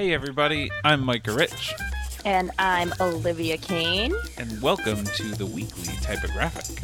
Hey, everybody, I'm Micah Rich, And I'm Olivia King, and welcome to the weekly typographic.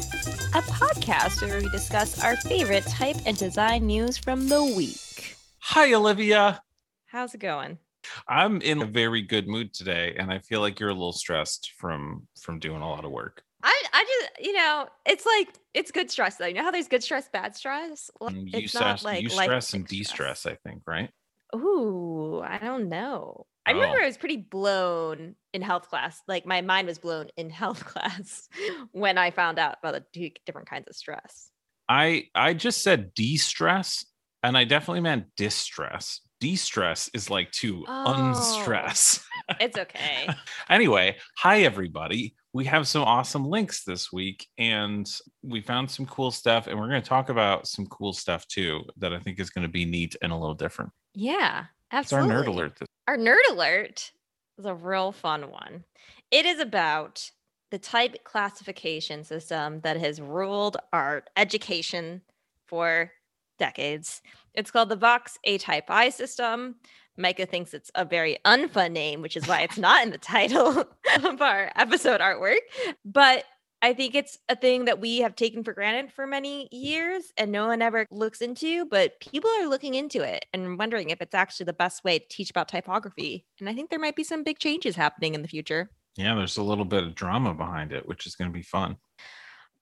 a podcast where we discuss our favorite type and design news from the week. Hi, Olivia. How's it going? I'm in a very good mood today, and I feel like you're a little stressed from from doing a lot of work. I, I just, you know, it's like, it's good stress though. You know how there's good stress, bad stress? Well, mm, you it's stress, not like you stress and thing de-stress, I think, right? Ooh, I don't know. I remember Oh. I was pretty blown in health class. Like my mind was blown in health class when I found out about the two different kinds of stress. I I just said de-stress, and I definitely meant distress. De-stress is like to Oh. unstress. It's okay. anyway, hi everybody. We have some awesome links this week and we found some cool stuff and we're going to talk about some cool stuff too that I think is going to be neat and a little different. Yeah, It's our absolutely. nerd alert. This- Our nerd alert is a real fun one. It is about the type classification system that has ruled our education for decades. It's called the Vox ATypI system. Micah thinks it's a very unfun name, which is why it's not in the title of our episode artwork. But I think it's a thing that we have taken for granted for many years and no one ever looks into, but people are looking into it and wondering if it's actually the best way to teach about typography. And I think there might be some big changes happening in the future. Yeah, there's a little bit of drama behind it, which is going to be fun.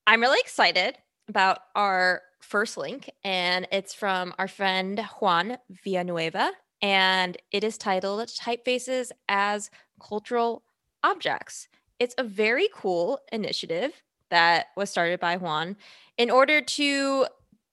I'm really excited about our first link, and it's from our friend Juan Villanueva, and it is titled Typefaces as Cultural Objects. It's a very cool initiative that was started by Juan in order to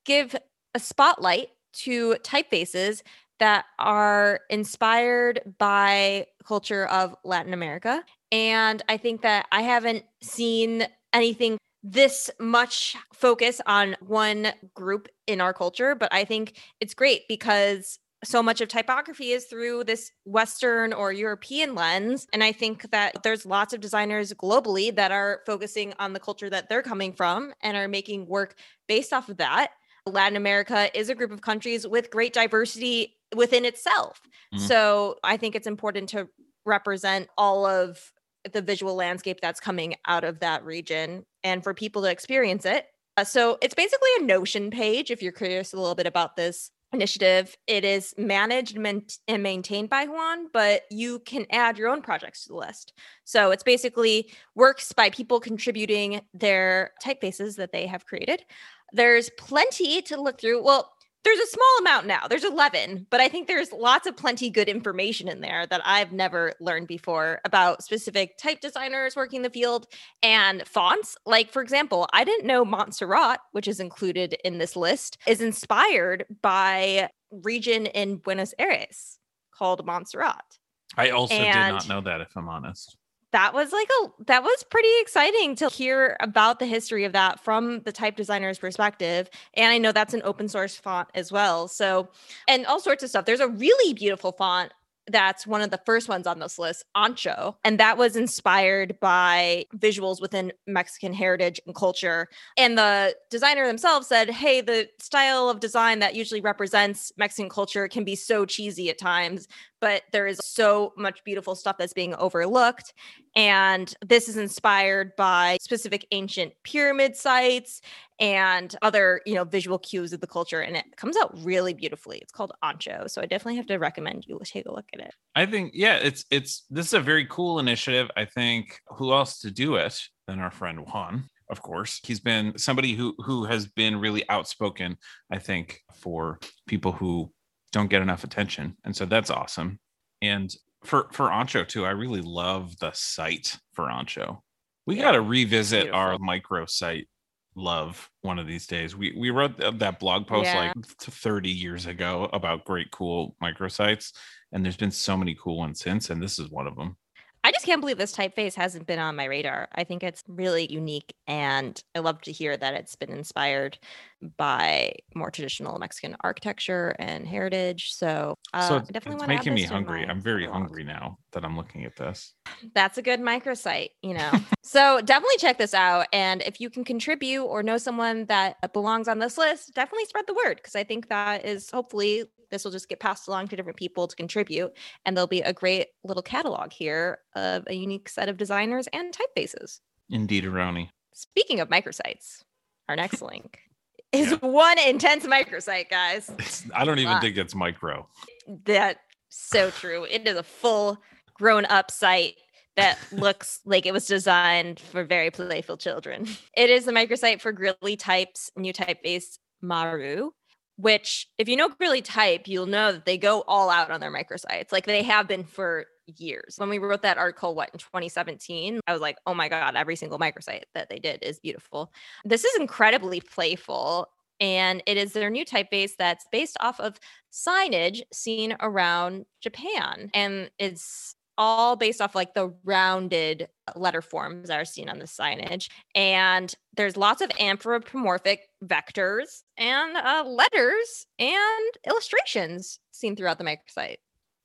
give a spotlight to typefaces that are inspired by culture of Latin America. And I think that I haven't seen anything this much focus on one group in our culture, but I think it's great because so much of typography is through this Western or European lens. And I think that there's lots of designers globally that are focusing on the culture that they're coming from and are making work based off of that. Latin America is a group of countries with great diversity within itself. Mhm. So I think it's important to represent all of the visual landscape that's coming out of that region and for people to experience it. Uh, so it's basically a Notion page if you're curious a little bit about this initiative. It is managed and maintained by Juan, but you can add your own projects to the list. So it's basically works by people contributing their typefaces that they have created. There's plenty to look through. Well, there's a small amount now. There's 11, but I think there's lots of plenty good information in there that I've never learned before about specific type designers working the field and fonts. Like, for example, I didn't know Montserrat, which is included in this list, is inspired by region in Buenos Aires called Montserrat. I also did not know that, if I'm honest. That was like a that was pretty exciting to hear about the history of that from the type designer's perspective. And I know that's an open source font as well. So, and all sorts of stuff. There's a really beautiful font that's one of the first ones on this list, Ancho. And that was inspired by visuals within Mexican heritage and culture. And the designer themselves said, hey, the style of design that usually represents Mexican culture can be so cheesy at times, but there is so much beautiful stuff that's being overlooked. And this is inspired by specific ancient pyramid sites and other, you know, visual cues of the culture. And it comes out really beautifully. It's called Ancho. So I definitely have to recommend you take a look at it. I think, yeah, it's, it's, this is a very cool initiative. I think who else to do it than our friend Juan? Of course, he's been somebody who who has been really outspoken. I think for people who don't get enough attention, and so that's awesome. And for for Ancho too, I really love the site for Ancho. We Yeah, got to revisit our beautiful. micro site love one of these days. We we wrote that blog post Yeah. like 30 years ago about great cool microsites and there's been so many cool ones since and this is one of them. I just can't believe this typeface hasn't been on my radar. I think it's really unique, and I love to hear that it's been inspired by more traditional Mexican architecture and heritage. So, uh, so I it's, definitely it's want to making me hungry. I'm very hungry now that I'm looking at this. That's a good microsite, you know. so definitely check this out, and if you can contribute or know someone that belongs on this list, definitely spread the word because I think that is hopefully this will just get passed along to different people to contribute. And there'll be a great little catalog here of a unique set of designers and typefaces. Indeed, Aroni. Speaking of microsites, our next link is yeah. one intense microsite, guys. It's, I don't even think it's micro. That so true. It is a full grown up site that looks like it was designed for very playful children. It is the microsite for Grilli Type's new typeface Maru, which if you know Grilli Type, you'll know that they go all out on their microsites. Like they have been for years. When we wrote that article, what in 2017, I was like, oh my God, every single microsite that they did is beautiful. This is incredibly playful. And it is their new typeface that's based off of signage seen around Japan. And it's all based off like the rounded letter forms that are seen on the signage. And there's lots of anthropomorphic vectors and uh, letters and illustrations seen throughout the microsite.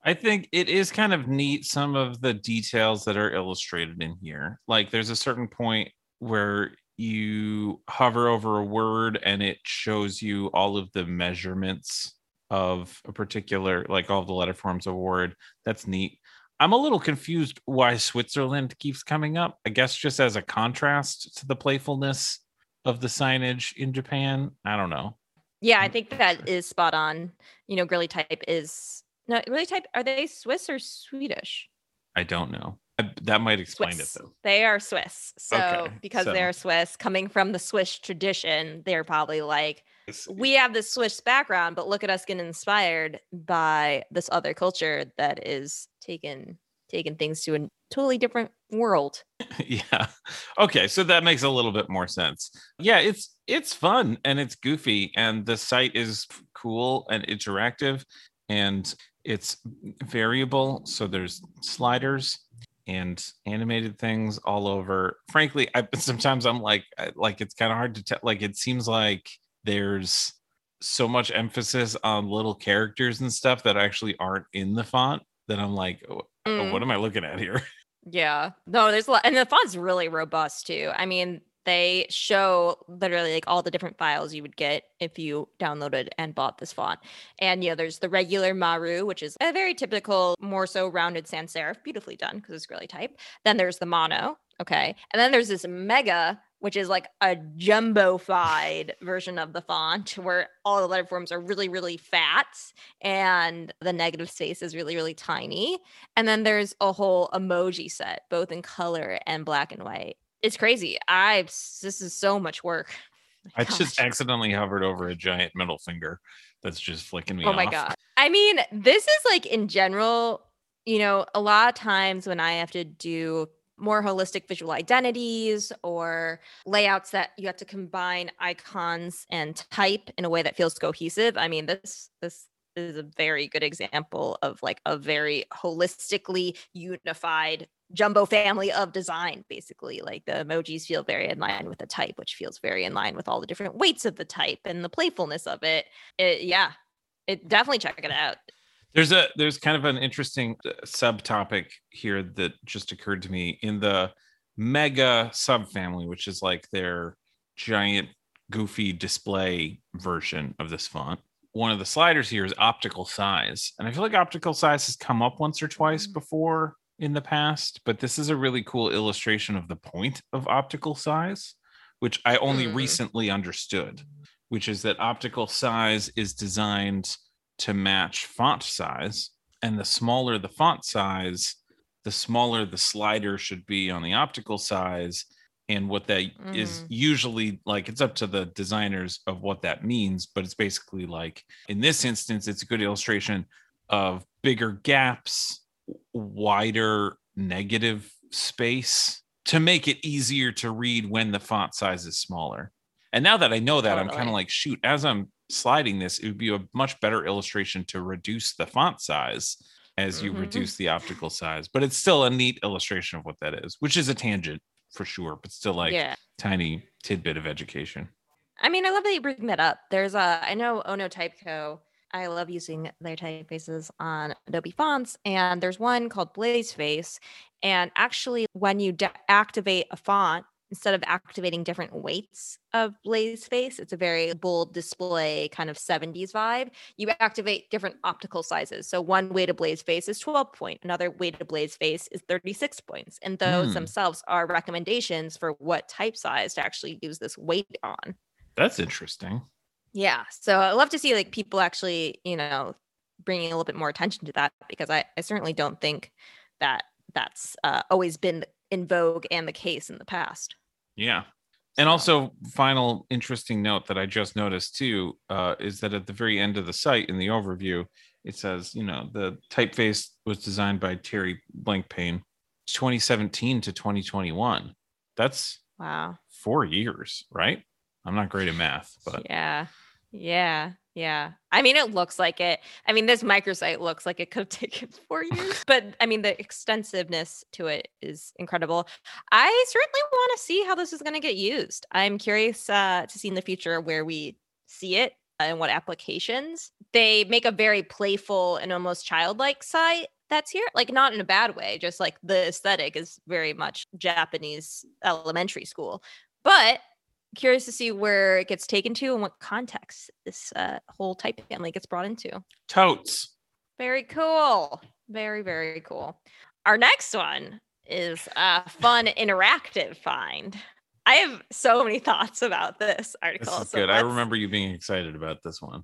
I think it is kind of neat some of the details that are illustrated in here. Like there's a certain point where you hover over a word and it shows you all of the measurements of a particular like all the letter forms of a word. That's neat. I'm a little confused why Switzerland keeps coming up. I guess just as a contrast to the playfulness of the signage in Japan. I don't know. Yeah, I mm. think that is spot on. You know, Grilli Type is no Grilli Type. Are they Swiss or Swedish? I don't know. That might explain Swiss. it though. They are Swiss. So Okay, because so- they're Swiss, coming from the Swiss tradition, they're probably like, we have this Swiss background, but look at us getting inspired by this other culture that is taking taking things to a totally different world. yeah. Okay, so that makes a little bit more sense. Yeah, it's it's fun and it's goofy and the site is cool and interactive and it's variable, so there's sliders and animated things all over. Frankly, I sometimes I'm like like it's kind of hard to tell like it seems like there's so much emphasis on little characters and stuff that actually aren't in the font that I'm like oh, Mm. what am I looking at here? Yeah. No, there's a lot and the font's really robust too. I mean, they show literally like all the different files you would get if you downloaded and bought this font. And yeah, there's the regular Maru, which is a very typical, more so rounded sans serif, beautifully done because it's really type. Then there's the mono, okay. And then there's this mega, which is like a jumbo-fied version of the font where all the letter forms are really, really fat and the negative space is really, really tiny. And then there's a whole emoji set, both in color and black and white. It's crazy. I this is so much work. I just accidentally hovered over a giant middle finger that's just flicking me Oh my off. god. I mean, this is like in general, you know, a lot of times when I have to do more holistic visual identities or layouts that you have to combine icons and type in a way that feels cohesive. I mean, this this is a very good example of like a very holistically unified jumbo family of design basically. Like the emojis feel very in line with the type which feels very in line with all the different weights of the type and the playfulness of it, it yeah it definitely check it out There's a there's kind of an interesting uh, subtopic here that just occurred to me in the mega subfamily, which is like their giant goofy display version of this font. One of the sliders here is optical size, and I feel like optical size has come up once or twice Mhm. before in the past, but this is a really cool illustration of the point of optical size, which I only Mm. recently understood, which is that optical size is designed to match font size. And the smaller the font size, the smaller the slider should be on the optical size. And what that is Mhm. usually like, it's up to the designers of what that means. But it's basically like, in this instance, it's a good illustration of bigger gaps, wider negative space to make it easier to read when the font size is smaller. And now that I know that, I'm kind of like, shoot, as I'm sliding this, it would be a much better illustration to reduce the font size as you Mhm. reduce the optical size. But it's still a neat illustration of what that is, which is a tangent for sure, but still like yeah tiny tidbit of education. I mean, I love that you bring that up. There's a, I know Ono Typeco. I love using their typefaces on Adobe fonts, and there's one called Blaze Face. And actually, when you de- activate a font instead of activating different weights of blaze face, it's a very bold display kind of 70s vibe. You activate different optical sizes. So one weight of blaze face is 12 point, another weight of blaze face is 36 points. And those Hmm. themselves are recommendations for what type size to actually use this weight on. That's interesting. Yeah. So I love to see like people actually, you know, bringing a little bit more attention to that because I, I certainly don't think that that's uh, always been in vogue and the case in the past. Yeah. And also, final interesting note that I just noticed too uh, is that at the very end of the site in the overview, it says, you know, the typeface was designed by Thierry Blancpain 2017 to 2021. That's Wow. four years, right? I'm not great at math, but Yeah. Yeah. Yeah. I mean, it looks like it. I mean, this microsite looks like it could have taken four years, but I mean, the extensiveness to it is incredible. I certainly want to see how this is going to get used. I'm curious uh, to see in the future where we see it and what applications. They make a very playful and almost childlike site that's here, like not in a bad way, just like the aesthetic is very much Japanese elementary school. But curious to see where it gets taken to and what context this uh, whole type family gets brought into. totes. Very cool. Very, very cool. Our next one is a fun interactive find. I have so many thoughts about this article. This is so good. I remember you being excited about this one.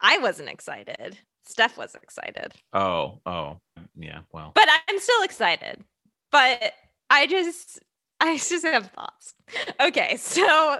I wasn't excited. Steph was excited, Oh, oh, yeah. Well, but I'm still excited. But I just, I just have thoughts. Okay, so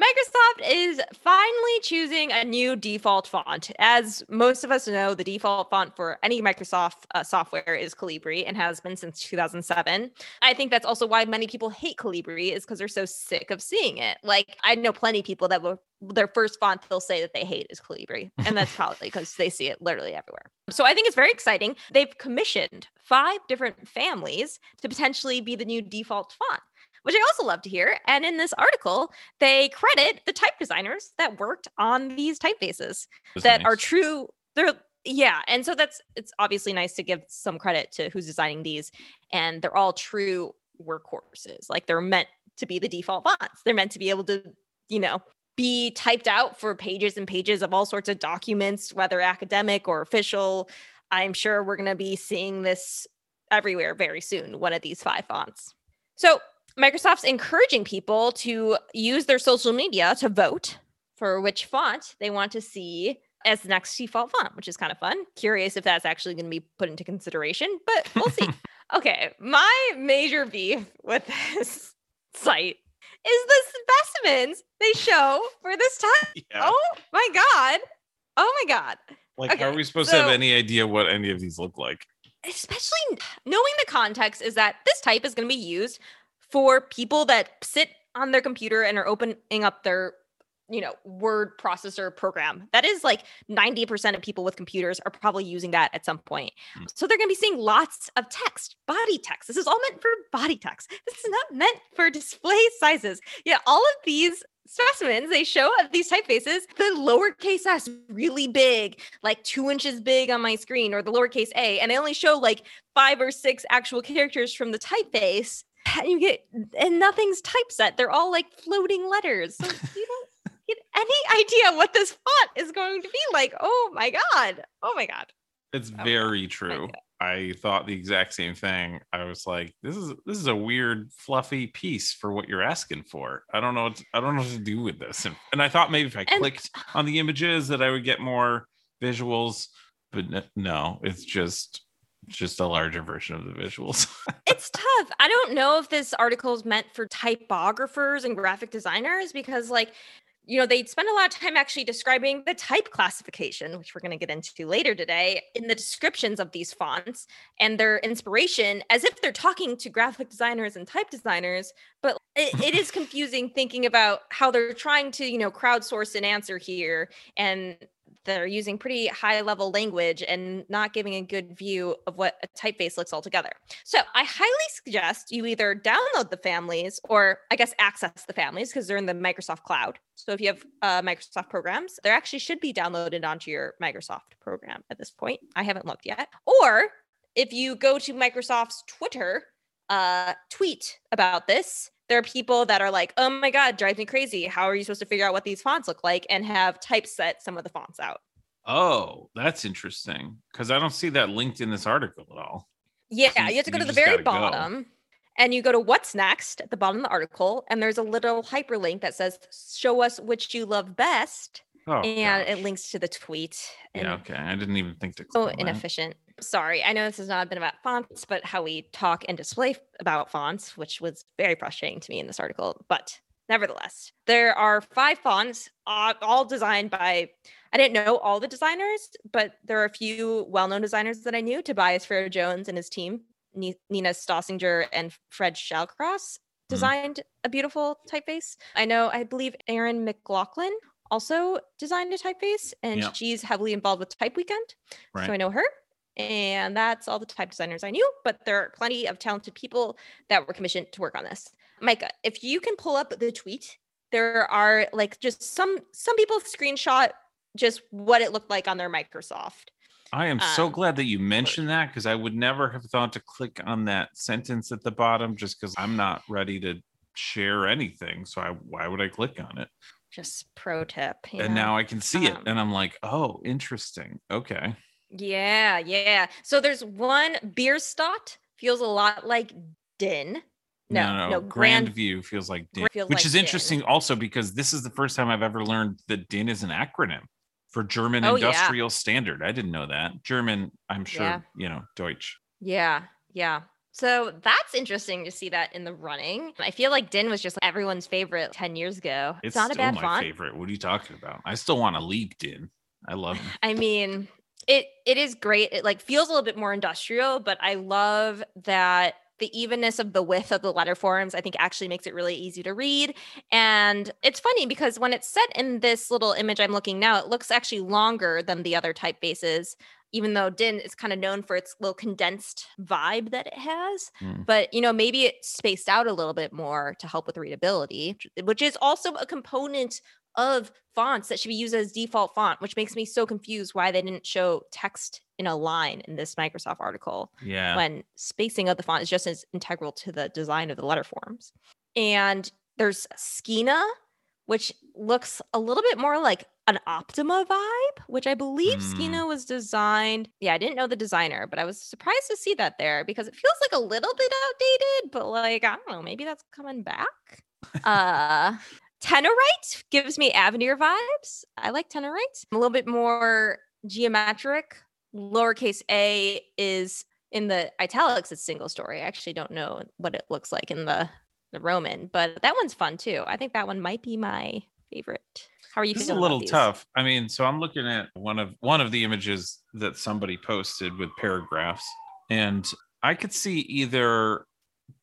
Microsoft is finally choosing a new default font. As most of us know, the default font for any Microsoft uh, software is Calibri and has been since 2007. I think that's also why many people hate Calibri is because they're so sick of seeing it. Like I know plenty of people that will their first font they'll say that they hate is Calibri, and that's probably because they see it literally everywhere. So I think it's very exciting. They've commissioned five different families to potentially be the new default font which I also love to hear. And in this article, they credit the type designers that worked on these typefaces that's that are true. They're yeah, and so that's it's obviously nice to give some credit to who's designing these, and they're all true workhorses. Like they're meant to be the default fonts. They're meant to be able to, you know, be typed out for pages and pages of all sorts of documents, whether academic or official. I'm sure we're going to be seeing this everywhere very soon, one of these five fonts. So, Microsoft's encouraging people to use their social media to vote for which font they want to see as the next default font, which is kind of fun. Curious if that's actually going to be put into consideration, but we'll see. okay, my major beef with this site is the specimens they show for this time. Yeah. Oh my god. Oh my god. like, how okay, are we supposed to have any idea what any of these look like? especially knowing the context is that this type is going to be used for people that sit on their computer and are opening up their you know word processor program. That is like 90% of people with computers are probably using that at some point. Hmm. so they're going to be seeing lots of text body text. This is all meant for body text. This is not meant for display sizes. Yeah all of these specimens they show of these typefaces the lowercase s really big like two inches big on my screen or the lowercase a and they only show like five or six actual characters from the typeface you get and nothing's typeset they're all like floating letters so you don't get any idea what this font is going to be like oh my god oh my god It's Okay. very true. I thought the exact same thing. I was like, this is this is a weird fluffy piece for what you're asking for. I don't know what to, I don't know what to do with this. And, and I thought maybe if I And- clicked on the images that I would get more visuals, but no, it's just just a larger version of the visuals. it's tough. I don't know if this article is meant for typographers and graphic designers because, like, you know, they spend a lot of time actually describing the type classification, which we're going to get into later today, in the descriptions of these fonts and their inspiration as if they're talking to graphic designers and type designers. But it, it is confusing thinking about how they're trying to, you know, crowdsource an answer here and they're using pretty high level language and not giving a good view of what a typeface looks altogether. So I highly suggest you either download the families or I guess access the families because they're in the Microsoft cloud. So if you have uh, Microsoft programs, they actually should be downloaded onto your Microsoft program at this point. I haven't looked yet. Or if you go to Microsoft's Twitter, uh, tweet about this, there are people that are like, oh my God, drives me crazy. How are you supposed to figure out what these fonts look like and have typeset some of the fonts out? Oh, that's interesting. Because I don't see that linked in this article at all. Yeah, So you have to go to the very gotta go. bottom and you go to what's next at the bottom of the article, and there's a little hyperlink that says, show us which you love best. Oh, and gosh. it links to the tweet. And yeah, okay. I didn't even think to. so inefficient. that. Sorry, I know this has not been about fonts, but how we talk and display about fonts, which was very frustrating to me in this article. But nevertheless, there are five fonts, uh, all designed by. I didn't know all the designers, but there are a few well-known designers that I knew: Tobias Frere-Jones and his team, Ni- Nina Stossinger and Fred Shallcross designed a beautiful typeface. I know, I believe Erin McLaughlin also designed a typeface, and Yep. she's heavily involved with Type Weekend. Right. So I know her. And that's all the type designers I knew, but there are plenty of talented people that were commissioned to work on this. Micah, if you can pull up the tweet, there are like just some some people screenshot just what it looked like on their Microsoft. I am so um, glad that you mentioned that because I would never have thought to click on that sentence at the bottom just because I'm not ready to share anything. So I, why would I click on it? Just pro tip. And know? now I can see it, Um, and I'm like, oh, interesting. Okay. Yeah, yeah. So there's one Bierstadt feels a lot like Din. No, no, Grandview feels like DIN, feels which like is DIN. interesting also because this is the first time I've ever learned that DIN is an acronym for German Oh, yeah. Industrial Standard. I didn't know that. German, I'm sure, Yeah. you know, Deutsch. Yeah, yeah. So that's interesting to see that in the running. I feel like Din was just everyone's favorite 10 years ago. It's, It's, not a still bad my font. favorite. What are you talking about? I still want to leak DIN. I love him. I mean, it it is great. It like feels a little bit more industrial, but I love that the evenness of the width of the letter forms I think actually makes it really easy to read. And it's funny because when it's set in this little image I'm looking now, it looks actually longer than the other typefaces. Even though Din is kind of known for its little condensed vibe that it has, Mm. but you know maybe it's spaced out a little bit more to help with readability, which is also a component of fonts that should be used as default font, which makes me so confused why they didn't show text in a line in this Microsoft article Yeah. when spacing of the font is just as integral to the design of the letter forms. And there's Skeena, which looks a little bit more like an Optima vibe, which I believe Mm. Skeena was designed. Yeah, I didn't know the designer, but I was surprised to see that there because it feels like a little bit outdated, but like, I don't know, maybe that's coming back. uh Tenorite gives me Avenir vibes. I like Tenorite. A little bit more geometric. Lowercase a is in the italics, it's single story. I actually don't know what it looks like in the, the Roman, but that one's fun too. I think that one might be my favorite. How are you This is a little tough. I mean, so I'm looking at one of one of the images that somebody posted with paragraphs, and I could see either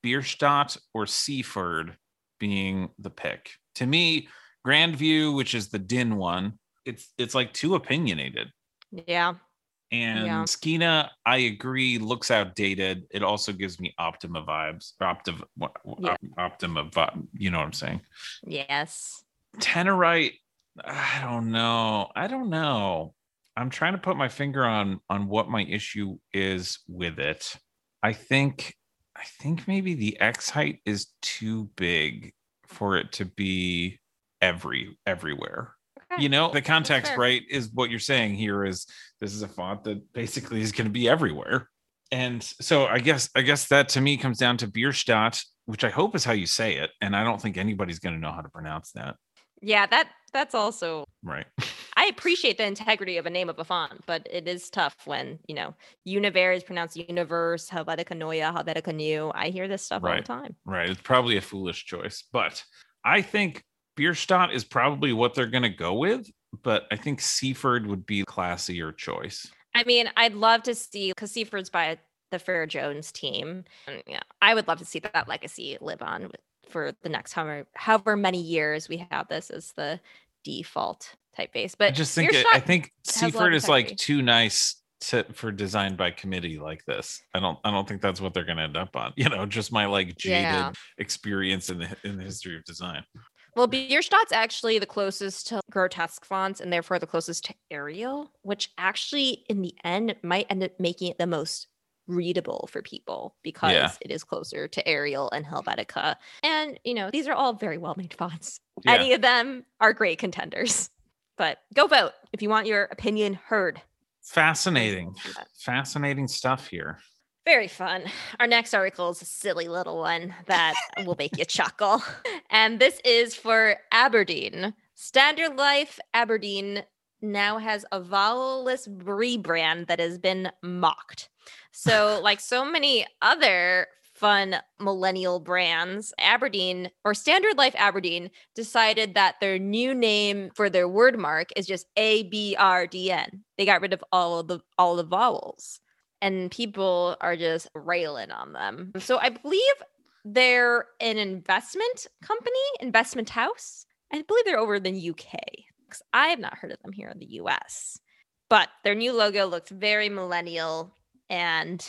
Bierstadt or Seaford being the pick. To me, Grandview, which is the Din one, it's it's like too opinionated. Yeah. And Yeah. Skeena, I agree, looks outdated. It also gives me Optima vibes. Optima, Yeah. Optima, vibe, you know what I'm saying? Yes. Tenorite, I don't know. I don't know. I'm trying to put my finger on on what my issue is with it. I think I think maybe the X height is too big for it to be every everywhere. Okay. You know, the context fair. right is what you're saying here is this is a font that basically is going to be everywhere. And so I guess I guess that to me comes down to Bierstadt, which I hope is how you say it, and I don't think anybody's going to know how to pronounce that. Yeah, that that's also Right. I appreciate the integrity of a name of a font, but it is tough when, you know, Univers is pronounced Universe, Helvetica Neue, Helvetica New. I hear this stuff all the time. Right. It's probably a foolish choice, but I think Bierstadt is probably what they're going to go with. But I think Seaford would be a classier choice. I mean, I'd love to see because Seaford's by the Frere-Jones team. And yeah, I would love to see that legacy live on with, for the next however however many years we have this as the default typeface. But I just think it, I think Seaford is like too nice to for design by committee like this. I don't I don't think that's what they're going to end up on. You know, just my like jaded Yeah. experience in the in the history of design. Well, Bierstadt's actually the closest to grotesque fonts and therefore the closest to Arial, which actually in the end might end up making it the most readable for people because Yeah. it is closer to Arial and Helvetica. And, you know, these are all very well made fonts. Yeah. Any of them are great contenders. But go vote if you want your opinion heard. Fascinating. Fascinating stuff here. Very fun. Our next article is a silly little one that will make you chuckle. And this is for Aberdeen. Standard Life Aberdeen now has a vowelless rebrand that has been mocked. So, like so many other fun millennial brands, Aberdeen or Standard Life Aberdeen decided that their new name for their word mark is just A B R D N. They got rid of all of the all the vowels and people are just railing on them. So I believe they're an investment company, investment house. I believe they're over in the UK because I have not heard of them here in the US. But their new logo looks very millennial and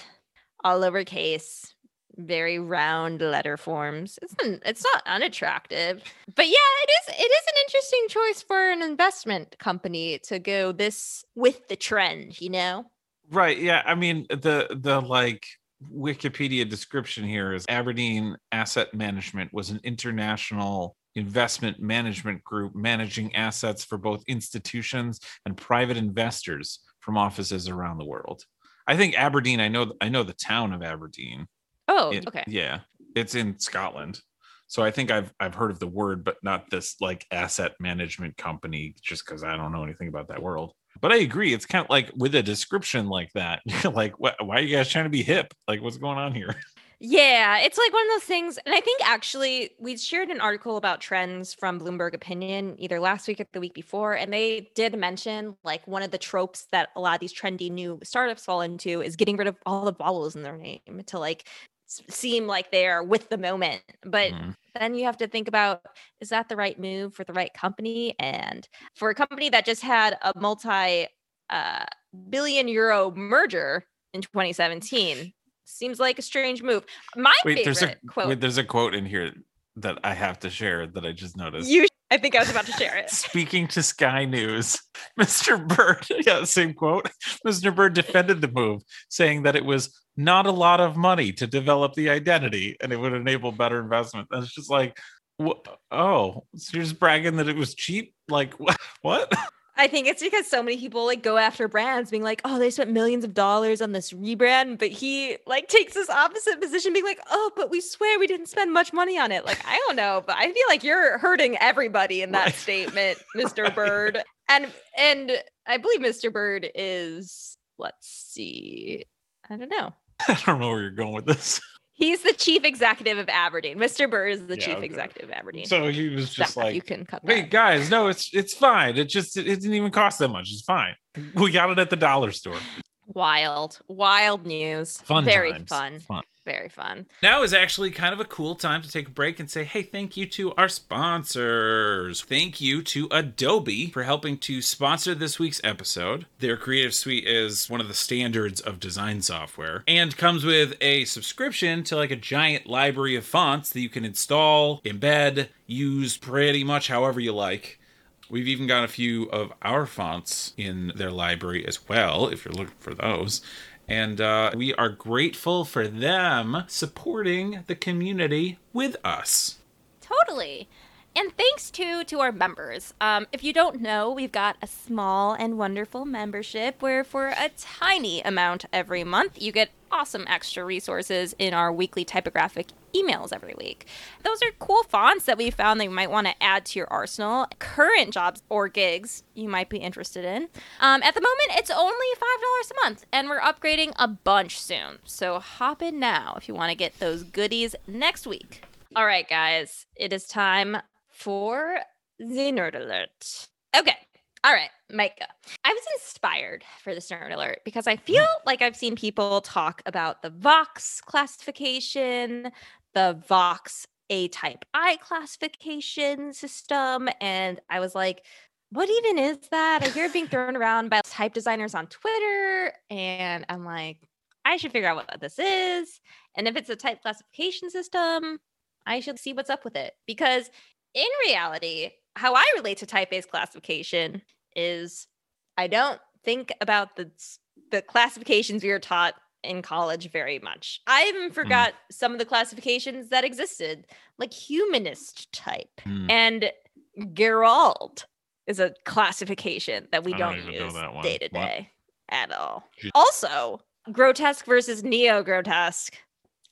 all lowercase, very round letter forms. It's it's not unattractive, but yeah, it is it is an interesting choice for an investment company to go this with the trend. You know. Right. Yeah. I mean, the the like Wikipedia description here is Aberdeen Asset Management was an international investment management group managing assets for both institutions and private investors from offices around the world. I think Aberdeen, I know I know the town of Aberdeen. Oh, It- okay. Yeah. It's in Scotland. So I think I've I've heard of the word, but not this like asset management company, just because I don't know anything about that world. But I agree, it's kind of like with a description like that, like, what, why are you guys trying to be hip? Like, what's going on here? Yeah, it's like one of those things. And I think actually we shared an article about trends from Bloomberg Opinion either last week or the week before. And they did mention like one of the tropes that a lot of these trendy new startups fall into is getting rid of all the vowels in their name to like seem like they're with the moment. But Mhm. then you have to think about is that the right move for the right company? And for a company that just had a multi uh, billion euro merger in 2017, seems like a strange move. My Wait, there's favorite a quote. wait, there's a quote in here that I have to share that I just noticed. you, I think I was about to share it. Speaking to Sky News, Mr. Bird, yeah, same quote. Mr. Bird defended the move, saying that it was not a lot of money to develop the identity and it would enable better investment. That's just like, wh- oh, so you're just bragging that it was cheap? Like, wh- what? I think it's because so many people like go after brands being like, oh, they spent millions of dollars on this rebrand, but he like takes this opposite position, being like, oh, but we swear we didn't spend much money on it. Like, I don't know, but I feel like you're hurting everybody in that Right. statement, Mr. Right. Bird. And and I believe Mr. Bird is let's see. I don't know. I don't know where you're going with this. He's the chief executive of Aberdeen. Mr. Bird is the Yeah, chief okay. executive of Aberdeen. So he was just like, you can cut wait, that. guys, no, it's it's fine. It just it didn't even cost that much. It's fine. We got it at the dollar store. Wild, wild news. Fun Very times. fun. Fun. Very fun. Now is actually kind of a cool time to take a break and say, hey, thank you to our sponsors. Thank you to Adobe for helping to sponsor this week's episode. Their Creative Suite is one of the standards of design software and comes with a subscription to like a giant library of fonts that you can install, embed, use pretty much however you like. We've even got a few of our fonts in their library as well, if you're looking for those. And uh, we are grateful for them supporting the community with us. Totally. And thanks to to our members. Um, if you don't know, we've got a small and wonderful membership where for a tiny amount every month, you get awesome extra resources in our weekly typographic emails every week. Those are cool fonts that we found that you might want to add to your arsenal. Current jobs or gigs you might be interested in. Um, at the moment, it's only $5 a month, and we're upgrading a bunch soon. So hop in now if you want to get those goodies next week. All right, guys, it is time for the nerd alert. Okay. All right, Micah. I was inspired for this nerd alert because I mm-hmm. feel like I've seen people talk about the Vox classification, the Vox A type I classification system. And I was like, what even is that? I hear it being thrown around by type designers on Twitter. And I'm like, I should figure out what this is. And if it's a type classification system, I should see what's up with it. Because in reality, how I relate to type-based classification is I don't think about the the classifications we are taught in college very much. I even forgot mm. some of the classifications that existed, like humanist type mm. and Garalde is a classification that we don't, don't use day to day at all. Also, grotesque versus neo grotesque.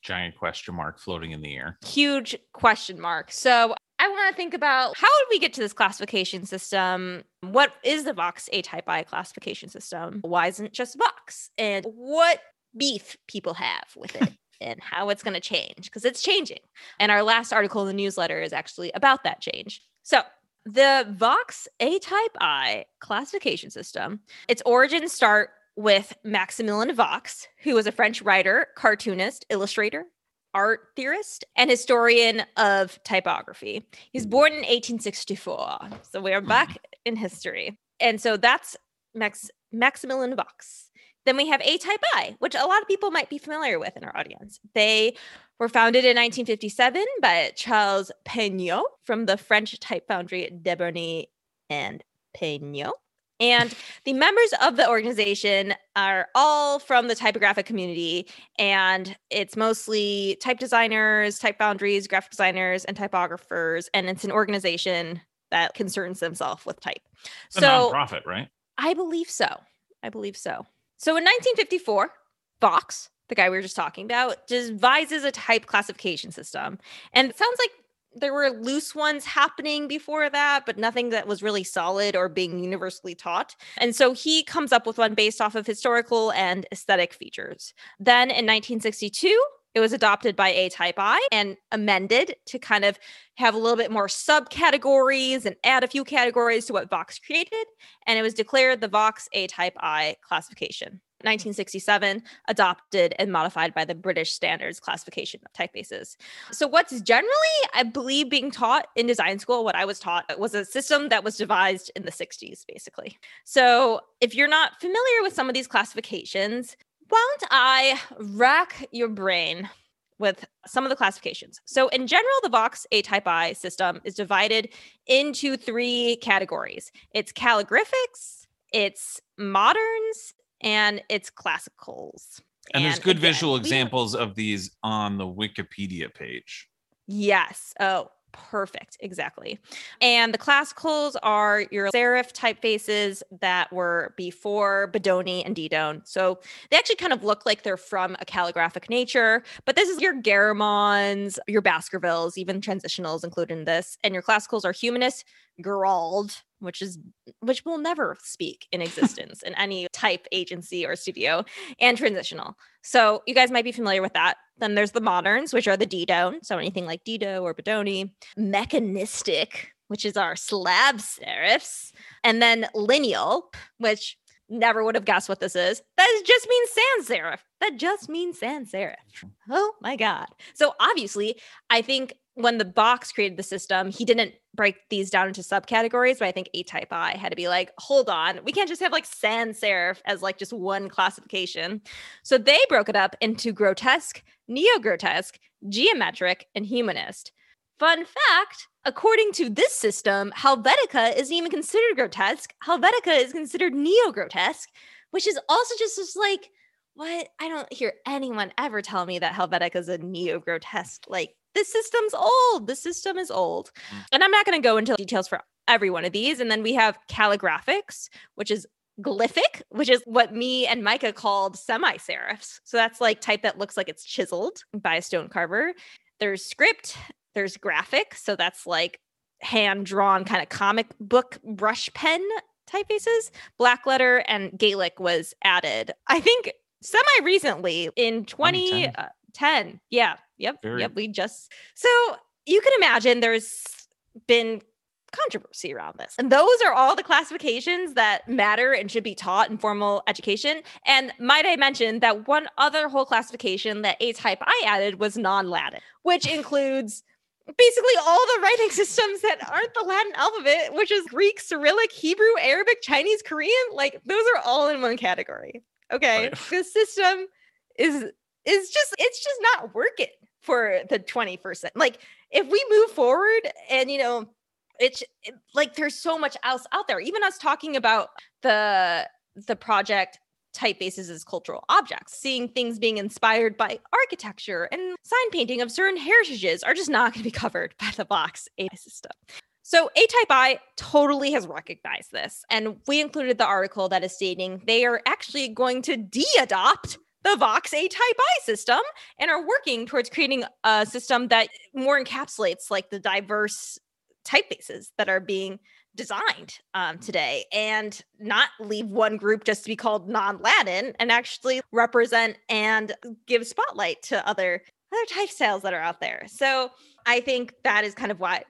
Giant question mark floating in the air. Huge question mark. So I want to think about how did we get to this classification system? What is the Vox ATypI classification system? Why isn't it just Vox? And what beef people have with it? and how it's going to change because it's changing. And our last article in the newsletter is actually about that change. So, the Vox ATypI classification system, its origins start with Maximilien Vox, who was a French writer, cartoonist, illustrator, art theorist, and historian of typography. He's born in 1864. So we are back mm-hmm. in history. And so that's Max Maximilien Vox. Then we have A Type I, which a lot of people might be familiar with in our audience. They were founded in 1957 by Charles Peignot from the French type foundry Deberny and Peignot. And the members of the organization are all from the typographic community. And it's mostly type designers, type foundries, graphic designers, and typographers. And it's an organization that concerns themselves with type. It's so, nonprofit, right? I believe so. I believe so. So in 1954, Vox, the guy we were just talking about, devises a type classification system. And it sounds like there were loose ones happening before that, but nothing that was really solid or being universally taught. And so he comes up with one based off of historical and aesthetic features. Then in 1962, it was adopted by ATypI and amended to kind of have a little bit more subcategories and add a few categories to what Vox created. And it was declared the Vox ATypI classification. 1967, adopted and modified by the British Standards classification of typefaces. So, what's generally, I believe, being taught in design school, what I was taught was a system that was devised in the 60s, basically. So, if you're not familiar with some of these classifications, why don't I rack your brain with some of the classifications. So, in general, the Vox ATypI system is divided into three categories it's calligraphics, it's moderns, and it's classicals. And, and there's good again, visual examples of these on the Wikipedia page. Yes. Oh, perfect. Exactly. And the classicals are your serif typefaces that were before Bodoni and Didone. So they actually kind of look like they're from a calligraphic nature, but this is your Garamonds, your Baskervilles, even transitionals included in this. And your classicals are Humanist, Garalde, which is which will never speak in existence in any type agency or studio and transitional. So you guys might be familiar with that. Then there's the moderns which are the didone so anything like Didot or bodoni. Mechanistic which is our slab serifs. And then lineal which never would have guessed what this is. That just means sans serif. That just means sans serif. Oh my god. So obviously i think when the Vox created the system, he didn't break these down into subcategories, but I think ATypI had to be like, hold on, we can't just have like sans serif as like just one classification. So they broke it up into grotesque, neo grotesque, geometric, and humanist. Fun fact according to this system, Helvetica isn't even considered grotesque. Helvetica is considered neo grotesque, which is also just, just like, what? I don't hear anyone ever tell me that Helvetica is a neo grotesque. Like, this system's old. The system is old. Mm. And I'm not going to go into details for every one of these. And then we have calligraphics, which is glyphic, which is what me and Micah called semi serifs. So that's like type that looks like it's chiseled by a stone carver. There's script, there's graphic. So that's like hand drawn kind of comic book brush pen typefaces. Black letter and Gaelic was added, I think, semi recently in 2010. Uh, 10. Yeah. Yep. Very- yep. We just so you can imagine there's been controversy around this. And those are all the classifications that matter and should be taught in formal education. And might I mention that one other whole classification that ATypI added was non Latin, which includes basically all the writing systems that aren't the Latin alphabet, which is Greek, Cyrillic, Hebrew, Arabic, Chinese, Korean. Like those are all in one category. Okay. Right. This system is is just it's just not working for the 21st like if we move forward and you know it's it, like there's so much else out there even us talking about the the project typefaces as cultural objects. Seeing things being inspired by architecture and sign painting of certain heritages are just not going to be covered by the Vox A system. So ATypI totally has recognized this. And we included the article that is stating they are actually going to de adopt the Vox ATypI system and are working towards creating a system that more encapsulates like the diverse typefaces that are being designed um, today and not leave one group just to be called non-latin and actually represent and give spotlight to other other type styles that are out there. So i think that is kind of why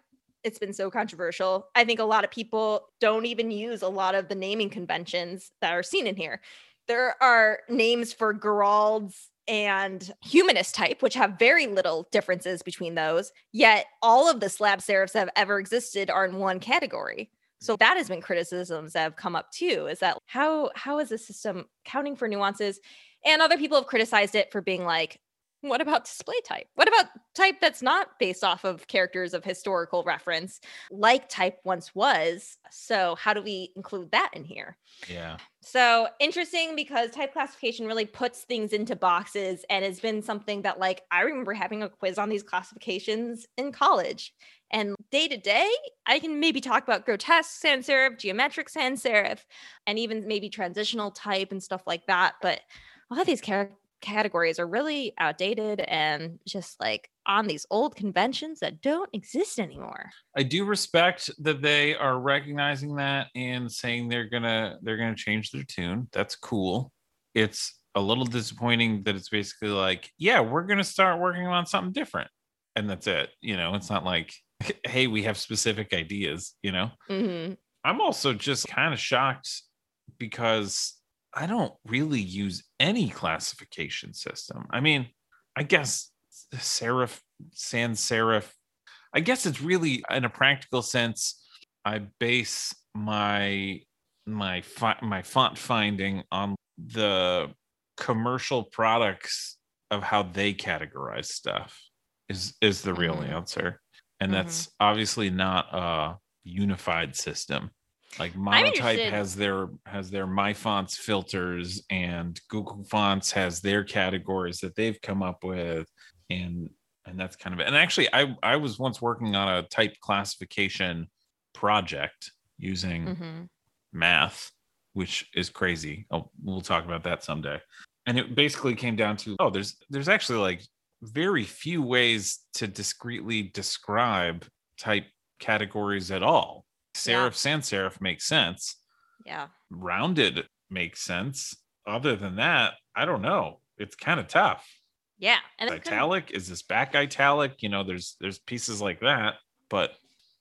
it's been so controversial. I think a lot of people don't even use a lot of the naming conventions that are seen in here there are names for Garaldes and humanist type, which have very little differences between those. Yet all of the slab serifs that have ever existed are in one category. So that has been criticisms that have come up too. Is that how how is the system counting for nuances? And other people have criticized it for being like, what about display type? What about type that's not based off of characters of historical reference, like type once was? So, how do we include that in here? Yeah. So, interesting because type classification really puts things into boxes and has been something that, like, I remember having a quiz on these classifications in college. And day to day, I can maybe talk about grotesque sans serif, geometric sans serif, and even maybe transitional type and stuff like that. But a lot of these characters categories are really outdated and just like on these old conventions that don't exist anymore. I do respect that they are recognizing that and saying they're gonna they're gonna change their tune. That's cool. It's a little disappointing that it's basically like, yeah, we're gonna start working on something different, and that's it. You know, it's not like, hey, we have specific ideas. You know, mm-hmm. I'm also just kind of shocked because I don't really use any classification system. I mean, I guess serif, sans serif. I guess it's really in a practical sense. I base my my fi- my font finding on the commercial products of how they categorize stuff is is the real mm-hmm. answer and mm-hmm. that's obviously not a unified system like monotype has their has their MyFonts filters and google fonts has their categories that they've come up with. And and that's kind of it. And actually i i was once working on a type classification project using mm-hmm. math which is crazy. Oh we'll talk about that someday. And it basically came down to oh there's there's actually like very few ways to discreetly describe type categories at all serif yeah. sans serif makes sense yeah rounded makes sense other than that i don't know it's kind of tough yeah and italic is this back italic you know there's there's pieces like that but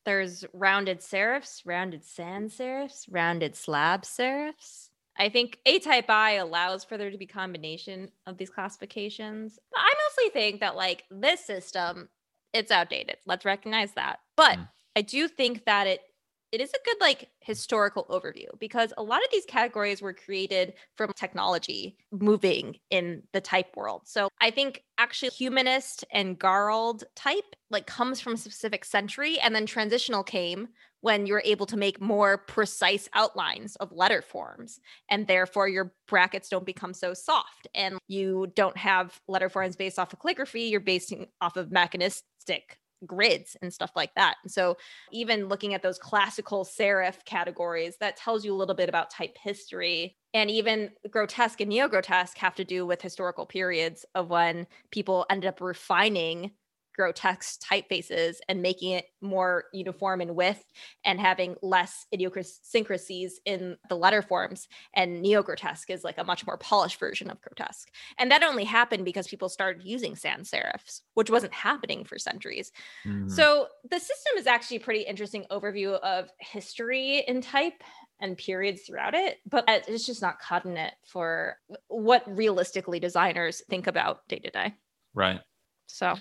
there's rounded serifs rounded sans serifs rounded slab serifs I think ATypI allows for there to be combination of these classifications. But I mostly think that like this system, it's outdated. Let's recognize that. But mm. I do think that it it is a good like historical overview because a lot of these categories were created from technology moving in the type world. So I think actually humanist and Garalde type like comes from a specific century and then transitional came when you're able to make more precise outlines of letter forms and therefore your brackets don't become so soft and you don't have letter forms based off of calligraphy you're basing off of mechanistic grids and stuff like that. And so, even looking at those classical serif categories, that tells you a little bit about type history. And even grotesque and neo grotesque have to do with historical periods of when people ended up refining grotesque typefaces and making it more uniform in width and having less idiosyncrasies in the letter forms. And neo grotesque is like a much more polished version of grotesque. And that only happened because people started using sans serifs, which wasn't happening for centuries. Mm-hmm. So the system is actually a pretty interesting overview of history in type and periods throughout it, but it's just not cutting it for what realistically designers think about day to day. Right. So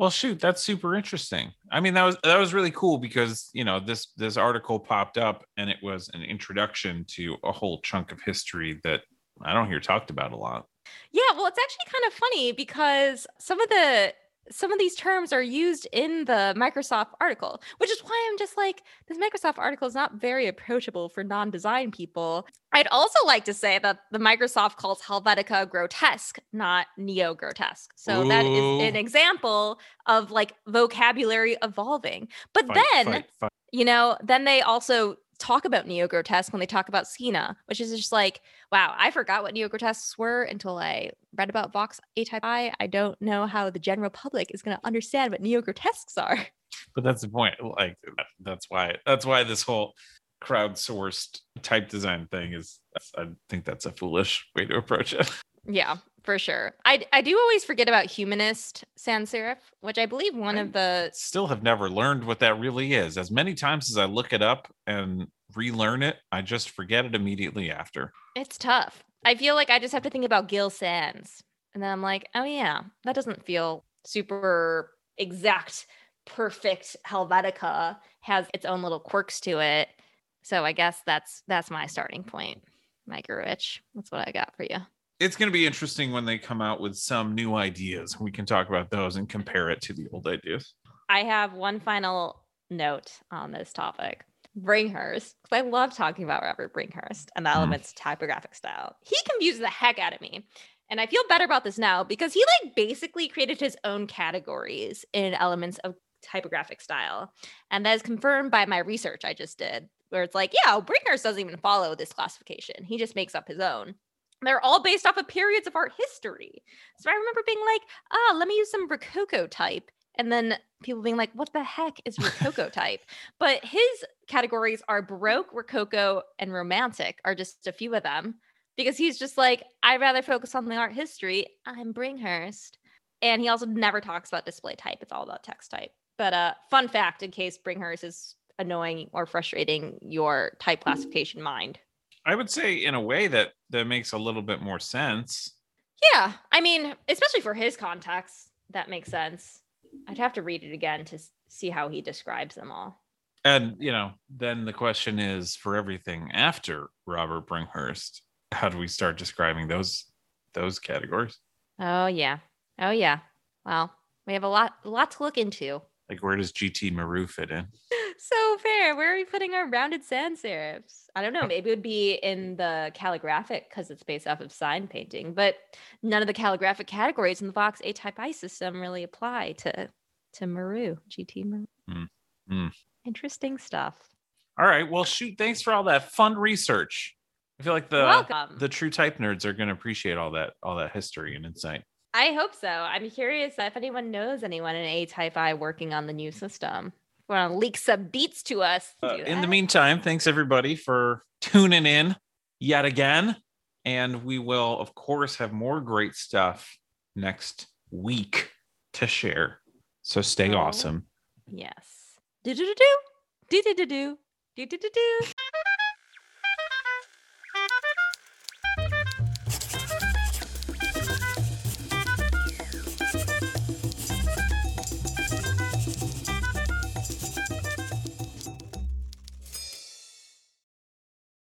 well, shoot, that's super interesting. I mean, that was that was really cool because you know this this article popped up and it was an introduction to a whole chunk of history that I don't hear talked about a lot. Yeah, well, it's actually kind of funny because some of the some of these terms are used in the Microsoft article, which is why I'm just like, this Microsoft article is not very approachable for non design people. I'd also like to say that the Microsoft calls Helvetica grotesque, not neo grotesque. So Ooh. that is an example of like vocabulary evolving. But fight, then, fight, fight. you know, then they also talk about neo grotesque when they talk about Skeena, which is just like, wow, I forgot what neo grotesques were until I read about Vox ATypI. I don't know how the general public is going to understand what neo grotesques are. But that's the point. Like that's why that's why this whole crowdsourced type design thing is. I think that's a foolish way to approach it. Yeah, for sure. I I do always forget about humanist sans serif, which I believe one I of the still have never learned what that really is. As many times as I look it up and relearn it, I just forget it immediately after. It's tough. I feel like I just have to think about Gill Sans. And then I'm like, oh yeah, that doesn't feel super exact, perfect. Helvetica has its own little quirks to it. So I guess that's that's my starting point. Micro Rich. That's what I got for you it's going to be interesting when they come out with some new ideas. We can talk about those and compare it to the old ideas. I have one final note on this topic. Bringhurst, because I love talking about Robert Bringhurst and the mm. elements typographic style. He confuses the heck out of me. And I feel better about this now because he like basically created his own categories in elements of typographic style. And that is confirmed by my research I just did, where it's like, yeah, Bringhurst doesn't even follow this classification. He just makes up his own they're all based off of periods of art history. So I remember being like, ah, let me use some Rococo type. And then people being like, what the heck is Rococo type? But his categories are Baroque, Rococo, and Romantic, are just a few of them. Because he's just like, I'd rather focus on the art history. I'm Bringhurst. And he also never talks about display type. It's all about text type. But uh, fun fact in case Bringhurst is annoying or frustrating your type classification mind. I would say in a way that that makes a little bit more sense. Yeah, I mean, especially for his context, that makes sense. I'd have to read it again to see how he describes them all. And you know, then the question is for everything after Robert Bringhurst, how do we start describing those those categories? Oh yeah. Oh yeah. Well, we have a lot a lot to look into. Like where does GT Maru fit in? So fair. Where are we putting our rounded sans serifs? I don't know. Maybe it would be in the calligraphic because it's based off of sign painting, but none of the calligraphic categories in the Vox ATypI system really apply to to Maru, GT Maru. Mm. Mm. Interesting stuff. All right. Well, shoot. Thanks for all that fun research. I feel like the Welcome. the true type nerds are going to appreciate all that all that history and insight. I hope so. I'm curious if anyone knows anyone in ATypI working on the new system want to leak some beats to us. Uh, in the meantime, thanks everybody for tuning in yet again. And we will, of course, have more great stuff next week to share. So stay oh, awesome. Yes. Do do do do do do do do do do do.